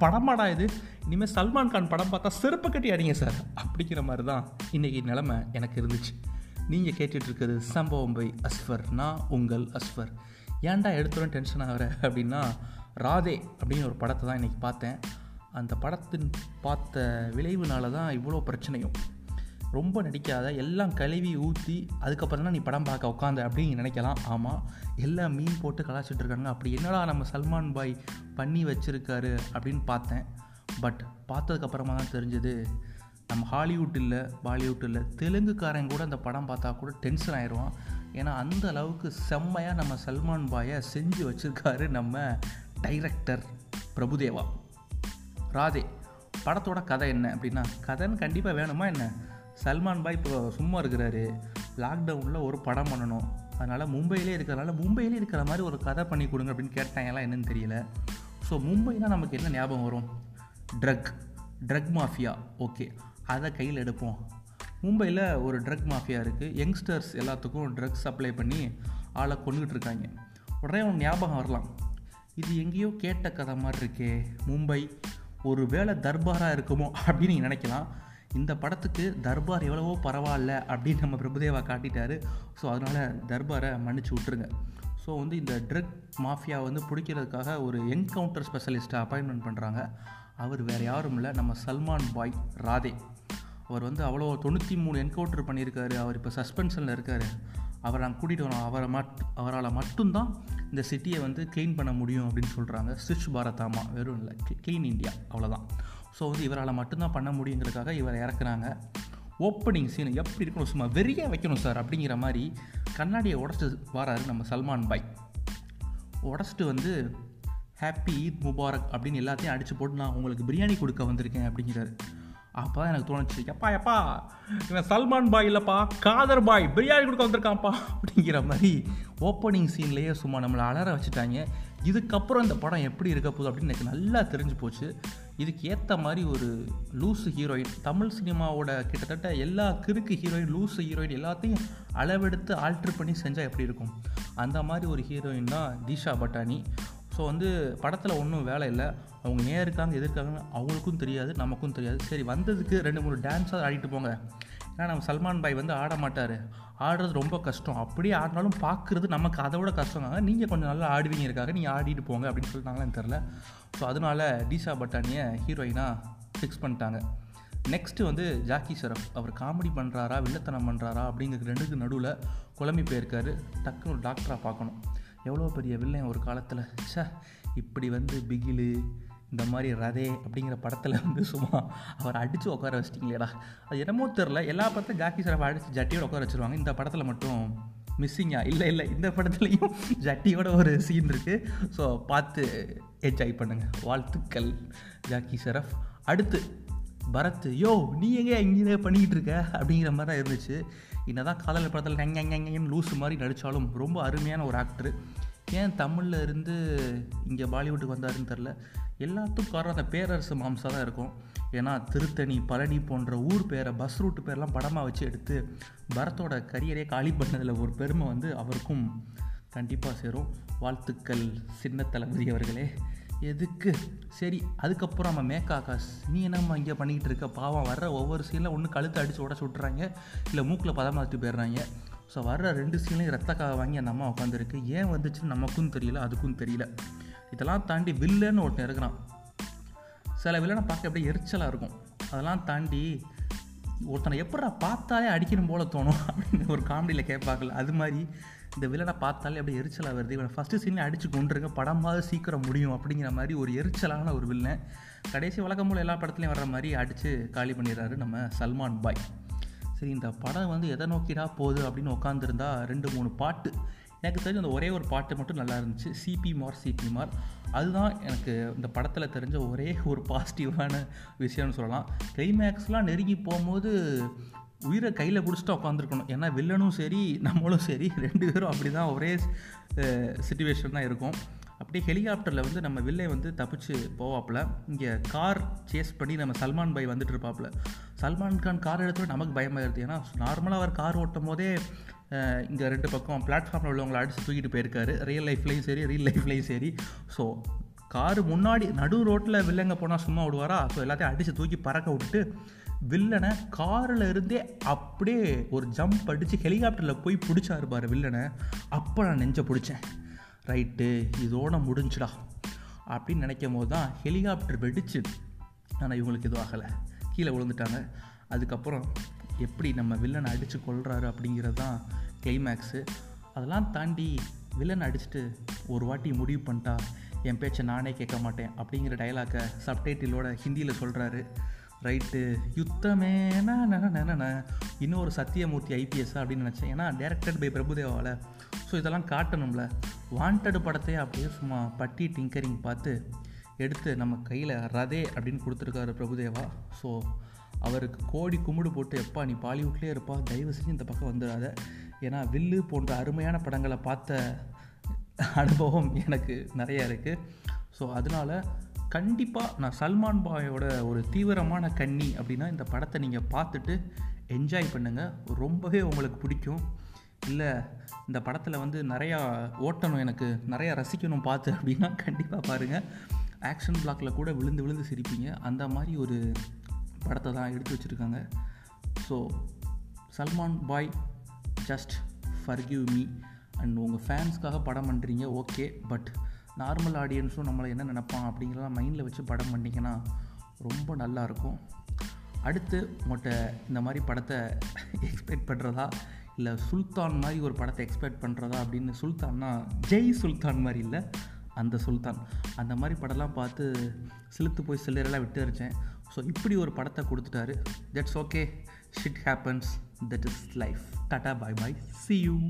படமாடா இது. இனிமேல் சல்மான் கான் படம் பார்த்தா செருப்பு கட்டி அடிங்க சார். அப்படிங்கிற மாதிரி தான் இன்றைக்கி நிலமை எனக்கு இருந்துச்சு. நீங்கள் கேட்டுட்ருக்குது சம்பவம் பை அஸ்வர். நான் உங்கள் அஸ்வர். ஏன்டா எடுத்துடும் டென்ஷன் ஆகிற? அப்படின்னா ராதே அப்படின்னு ஒரு படத்தை தான் இன்றைக்கி பார்த்தேன். அந்த படத்தின் பார்த்த விளைவுனால தான் இவ்வளோ பிரச்சனையும். ரொம்ப நடிக்காத எல்லாம் கழுவி ஊற்றி அதுக்கப்புறம் தான் நீ படம் பார்க்க உட்காந்து அப்படின்னு நினைக்கலாம். ஆமாம் எல்லாம் மீன் போட்டு கலாச்சிட்டு இருக்காங்க அப்படி என்னடா நம்ம சல்மான் பாய் பண்ணி வச்சுருக்காரு அப்படின்னு பார்த்தேன். பட் பார்த்ததுக்கப்புறமா தான் தெரிஞ்சது நம்ம ஹாலிவுட் இல்லை பாலிவுட் இல்லை. தெலுங்குக்காரன் கூட அந்த படம் பார்த்தா கூட டென்ஷன் ஆயிடுவான் ஏன்னா அந்த அளவுக்கு செம்மையாக நம்ம சல்மான் பாயை செஞ்சு வச்சுருக்காரு நம்ம டைரக்டர் பிரபுதேவா. ராதே படத்தோட கதை என்ன அப்படின்னா கதைன்னு கண்டிப்பாக வேணுமா என்ன? சல்மான் பாய் இப்போ சும்மா இருக்கிறாரு. லாக்டவுனில் ஒரு படம் பண்ணணும். அதனால் மும்பையிலே இருக்கிறனால மும்பையிலே இருக்கிற மாதிரி ஒரு கதை பண்ணி கொடுங்க அப்படின்னு கேட்டாங்கலாம் என்னன்னு தெரியல. ஸோ மும்பைனா நமக்கு என்ன ஞாபகம் வரும்? ட்ரக் ட்ரக் மாஃபியா ஓகே அதை கையில் எடுப்போம். மும்பையில் ஒரு ட்ரக் மாஃபியா இருக்குது யங்ஸ்டர்ஸ் எல்லாத்துக்கும் ட்ரக்ஸ் சப்ளை பண்ணி ஆளை கொண்டுகிட்டு இருக்காங்க. உடனே அவன் ஞாபகம் வரலாம். இது எங்கேயோ கேட்ட கதை மாதிரி இருக்கே. மும்பை ஒரு வேளை தர்பாராக இருக்குமோ அப்படின்னு நீங்கள் நினைக்கலாம். இந்த படத்துக்கு தர்பார் எவ்வளவோ பரவாயில்ல அப்படின்னு நம்ம பிரபுதேவா காட்டிட்டாரு. ஸோ அதனால் தர்பாரை மன்னிச்சு விட்ருங்க ஸோ வந்து இந்த ட்ரக் மாஃபியா வந்து பிடிக்கிறதுக்காக ஒரு என்கவுண்டர் ஸ்பெஷலிஸ்ட்டை அப்பாயின்மெண்ட் பண்ணுறாங்க அவர் வேறு யாரும் இல்லை நம்ம சல்மான் பாய் ராதே. அவர் வந்து அவ்வளோ தொண்ணூற்றி மூணு என்கவுண்டர் பண்ணியிருக்காரு. அவர் இப்போ சஸ்பென்ஷனில் இருக்கார். அவரை நாங்கள் கூட்டிகிட்டு வரோம். அவரை மட் அவரால் மட்டும்தான் இந்த சிட்டியை வந்து க்ளீன் பண்ண முடியும் அப்படின்னு சொல்கிறாங்க ஸ்விட்ச் பாரதாமா வெறும் இல்லை. க்ளீன் இந்தியா அவ்வளோதான் ஸோ வந்து இவரால் மட்டும்தான் பண்ண முடியுங்கிறதுக்காக இவரை இறக்குறாங்க. ஓப்பனிங் சீன் எப்படி இருக்கணும் சும்மா வெறிய வைக்கணும் சார் அப்படிங்கிற மாதிரி கண்ணாடியை உடச்சி வராரு நம்ம சல்மான் பாய். உடச்சிட்டு வந்து ஹாப்பி ஈத் முபாரக் அப்படின்னு எல்லாத்தையும் அடித்து போட்டு நான் உங்களுக்கு பிரியாணி கொடுக்க வந்திருக்கேன் அப்படிங்கிறாரு. அப்போ தான் எனக்கு தோணுச்சு எப்பா எப்பா இவன் சல்மான் பாய் இல்லைப்பா காதர் பாய் பிரியாணி கொடுக்க வந்திருக்கான்ப்பா அப்படிங்கிற மாதிரி ஓப்பனிங் சீன்லேயே சும்மா நம்மளை அலற வச்சுட்டாங்க. இதுக்கப்புறம் இந்த படம் எப்படி இருக்க போகுது அப்படின்னு எனக்கு நல்லா தெரிஞ்சு போச்சு. இதுக்கு ஏற்ற மாதிரி ஒரு லூஸு ஹீரோயின் தமிழ் சினிமாவோட கிட்டத்தட்ட எல்லா கிறுக்கு ஹீரோயின் லூஸு ஹீரோயின் எல்லாத்தையும் அளவெடுத்து ஆல்ட்ரு பண்ணி செஞ்சால் எப்படி இருக்கும்? அந்த மாதிரி ஒரு ஹீரோயின் தான் தீஷா பட்டானி. ஸோ வந்து படத்தில் ஒன்றும் வேலை இல்லை. அவங்க ஏன் இருக்காங்க எது இருக்காங்கன்னு அவங்களுக்கும் தெரியாது நமக்கும் தெரியாது. சரி வந்ததுக்கு ரெண்டு மூணு டான்ஸாக ஆடிட்டு போங்க. ஏன்னா நம்ம சல்மான் பாய் வந்து ஆட மாட்டார். ஆடுறது ரொம்ப கஷ்டம். அப்படியே ஆடினாலும் பார்க்குறது நமக்கு அதை விட கஷ்டங்க நீங்கள் கொஞ்சம் நல்லா ஆடுவீங்க இருக்காங்க நீங்கள் ஆடிட்டு போங்க அப்படின்னு சொல்லிட்டாங்களான்னு தெரில ஸோ அதனால டீஷா பட்டானியை ஹீரோயினாக ஃபிக்ஸ் பண்ணிட்டாங்க. நெக்ஸ்ட்டு வந்து ஜாக்கி ஷரஃப். அவர் காமெடி பண்ணுறாரா வில்லத்தனம் பண்ணுறாரா அப்படிங்கிற ரெண்டுக்கு நடுவில் குழம்பி போயிருக்காரு. டக்குன்னு ஒரு டாக்டராக பார்க்கணும். எவ்வளோ பெரிய வில்லன் ஒரு காலத்தில்? ச இப்படி வந்து பிகிலு இந்த மாதிரி ரதே அப்படிங்கிற படத்தில் வந்து சும்மா அவர் அடித்து உட்கார வச்சிட்டிங்களேடா. அது என்னமோ தெரில எல்லா படத்தையும் ஜாக்கி ஷரஃப் அடித்து ஜட்டியோட உட்கார வச்சுருவாங்க. இந்த படத்தில் மட்டும் மிஸ்ஸிங்கா இல்லை இல்லை. இந்த படத்துலையும் ஜட்டியோட ஒரு சீன் இருக்குது ஸோ பார்த்து என்ஜாய் பண்ணுங்கள் வாழ்த்துக்கள் ஜாக்கி சரஃப் அடுத்து பரத் யோ நீ எங்கே இங்கே பண்ணிக்கிட்டு இருக்க? அப்படிங்கிற மாதிரி தான் இருந்துச்சு. என்னதான் காதல் படத்தில் நெங்கன்னு லூஸ் மாதிரி நடித்தாலும் ரொம்ப அருமையான ஒரு ஆக்டர் ஏன் தமிழில் இருந்து இங்கே பாலிவுட்டுக்கு வந்தாருன்னு தெரில எல்லாத்துக்கும் காரணம் அந்த பேரரசு மாம்சா தான் இருக்கும். ஏன்னா திருத்தணி பழனி போன்ற ஊர் பேரை பஸ் ரூட்டு பேரெலாம் படமாக வச்சு எடுத்து பரத்தோட கரியரே காலி பண்ணதில் ஒரு பெருமை வந்து அவருக்கும் கண்டிப்பாக சேரும். வாழ்த்துக்கள் சின்ன தளபதி அவர்களே. எதுக்கு? சரி அதுக்கப்புறம் நம்ம மேக்கா ஆகாஷ் நீ என்னம்மா இங்கே பண்ணிக்கிட்டு இருக்க? பாவம் வர்ற ஒவ்வொரு சீனில் ஒன்று கழுத்தை அடித்து உடச்சு விட்றாங்க இல்லை மூக்கில் பதம் போயிடுறாங்க. ஸோ வர்ற ரெண்டு சீன்லையும் ரத்தக்காக வாங்கி அந்த அம்மா உட்காந்துருக்கு ஏன் வந்துச்சுன்னு நமக்கும் தெரியல அதுக்கும் தெரியல. இதெல்லாம் தாண்டி வில்லன்னு ஒருத்தன் இருக்கிறான் சில வில்லனை பார்க்க அப்படியே எரிச்சலாக இருக்கும். அதெல்லாம் தாண்டி ஒருத்தனை எப்படா பார்த்தாலே அடிக்கணும் போல தோணும் அப்படின்னு ஒரு காமெடியில் கேட்பாங்கல்ல. அது மாதிரி இந்த வில்லனை பார்த்தாலே அப்படியே எரிச்சலாக வருது. இவனை ஃபஸ்ட்டு சீனில் அடித்து கொண்டுருங்க படமாவது சீக்கிரம் முடியும் அப்படிங்கிற மாதிரி ஒரு எரிச்சலான ஒரு வில்லன் கடைசி வழக்கம் போல் எல்லா படத்துலையும் வர்ற மாதிரி அடித்து காலி பண்ணிடுறாரு நம்ம சல்மான் பாய். சரி இந்த படம் வந்து எதை நோக்கிடா போகுது அப்படின்னு உட்காந்துருந்தா ரெண்டு மூணு பாட்டு எனக்கு தெரிஞ்ச அந்த ஒரே ஒரு பாட்டு மட்டும் நல்லா இருந்துச்சு. சிபி மார் சிபி மார். அதுதான் எனக்கு இந்த படத்தில் தெரிஞ்ச ஒரே ஒரு பாசிட்டிவான விஷயம்னு சொல்லலாம். கிளைமேக்ஸ்லாம் நெருங்கி போகும்போது உயிரை கையில் பிடிச்சிட்டு உட்காந்துருக்கணும் ஏன்னா வில்லனும் சரி நம்மளும் சரி ரெண்டு பேரும் அப்படி தான் ஒரே சுச்சுவேஷன் தான் இருக்கும். அப்படியே ஹெலிகாப்டரில் வந்து நம்ம வில்லை வந்து தப்பிச்சு போவாப்புல. இங்கே கார் சேஸ் பண்ணி நம்ம சல்மான் பாய் வந்துட்டு இருப்பாப்புல. சல்மான் கான் கார் எடுத்து நமக்கு பயமாக இருக்குது ஏன்னா நார்மலாக அவர் கார் ஓட்டும் போதே இங்கே ரெண்டு பக்கம் பிளாட்ஃபார்மில் உள்ளவங்களை அடித்து தூக்கிட்டு போயிருக்காரு. ரியல் லைஃப்லேயும் சரி ரியல் லைஃப்லேயும் சரி. ஸோ காரு முன்னாடி நடு ரோட்டில் வில்லங்க போனால் சும்மா விடுவாரா? ஸோ எல்லாத்தையும் அடித்து தூக்கி பறக்க விட்டுட்டு வில்லனை காரில் இருந்தே அப்படியே ஒரு ஜம்ப் அடித்து ஹெலிகாப்டரில் போய் பிடிச்சாரு பாரு வில்லனை. அப்போ நான் நெஞ்ச பிடிச்சேன். ரைட்டு இதோட முடிஞ்சுடா. அப்படின்னு நினைக்கும் போது தான் ஹெலிகாப்டர் வெடிச்சு ஆனால் இவங்களுக்கு இதுவாகலை கீழே விழுந்துட்டாங்க. அதுக்கப்புறம் எப்படி நம்ம வில்லனை அடித்து கொள்கிறாரு அப்படிங்கிறது தான் கிளைமேக்ஸு அதெல்லாம் தாண்டி வில்லன் அடிச்சுட்டு ஒரு வாட்டி முடிவு பண்ணிட்டா என் பேச்சை நானே கேட்க மாட்டேன் அப்படிங்கிற டைலாக்கை சப்டைட்டிலோட ஹிந்தியில் சொல்கிறாரு ரைட்டு யுத்தமே இன்னும் ஒரு சத்தியமூர்த்தி ஐபிஎஸ் அப்படின்னு நினச்சேன். ஏன்னா டேரக்டட் பை பிரபுதேவாவில் ஸோ இதெல்லாம் காட்டணும்ல. வாண்டட் படத்தையே அப்படியே சும்மா பட்டி டிங்கரிங் பார்த்து எடுத்து நம்ம கையில் ரதே அப்படின்னு கொடுத்துருக்காரு பிரபுதேவா. ஸோ அவருக்கு கோடி கும்பிடு போட்டு எப்பா நீ பாலிவுட்லேயே இருப்பா தயவு செஞ்சு இந்த பக்கம் வந்துடாத. ஏன்னா வில்லு போன்ற அருமையான படங்களை பார்த்த அனுபவம் எனக்கு நிறையா இருக்குது ஸோ அதனால் கண்டிப்பாக நான் சல்மான் பாயோட ஒரு தீவிரமான கன்னி அப்படின்னா இந்த படத்தை நீங்கள் பார்த்துட்டு என்ஜாய் பண்ணுங்கள் ரொம்பவே உங்களுக்கு பிடிக்கும். இல்லை இந்த படத்தில் வந்து நிறையா ஓட்டணும் எனக்கு நிறையா ரசிக்கணும் பார்த்து அப்படின்னா கண்டிப்பாக பாருங்கள் ஆக்ஷன் பிளாக்கில் கூட விழுந்து விழுந்து சிரிப்பீங்க. அந்த மாதிரி ஒரு படத்தை தான் எடுத்து வச்சுருக்காங்க. So Salman bhai just forgive me and உங்கள் ஃபேன்ஸ்க்காக படம் பண்ணுறீங்க ஓகே பட் நார்மல் ஆடியன்ஸும் நம்மளை என்ன நினைப்பான் அப்படிங்கிறதெல்லாம் மைண்டில் வச்சு படம் பண்ணிங்கன்னா ரொம்ப நல்லாயிருக்கும் அடுத்து உங்கள்கிட்ட இந்த மாதிரி படத்தை எக்ஸ்பெக்ட் பண்ணுறதா இல்லை சுல்தான் மாதிரி ஒரு படத்தை எக்ஸ்பெக்ட் பண்ணுறதா அப்படின்னு சுல்தான்னா ஜெய் சுல்தான் மாதிரி இல்லை அந்த சுல்தான். அந்த மாதிரி படம்லாம் பார்த்து சிலுத்து போய் சில்லரெல்லாம் விட்டு அரிச்சேன் ஸோ இப்படி ஒரு படத்தை கொடுத்துட்டாரு. That's okay shit happens that is life tata bye bye see you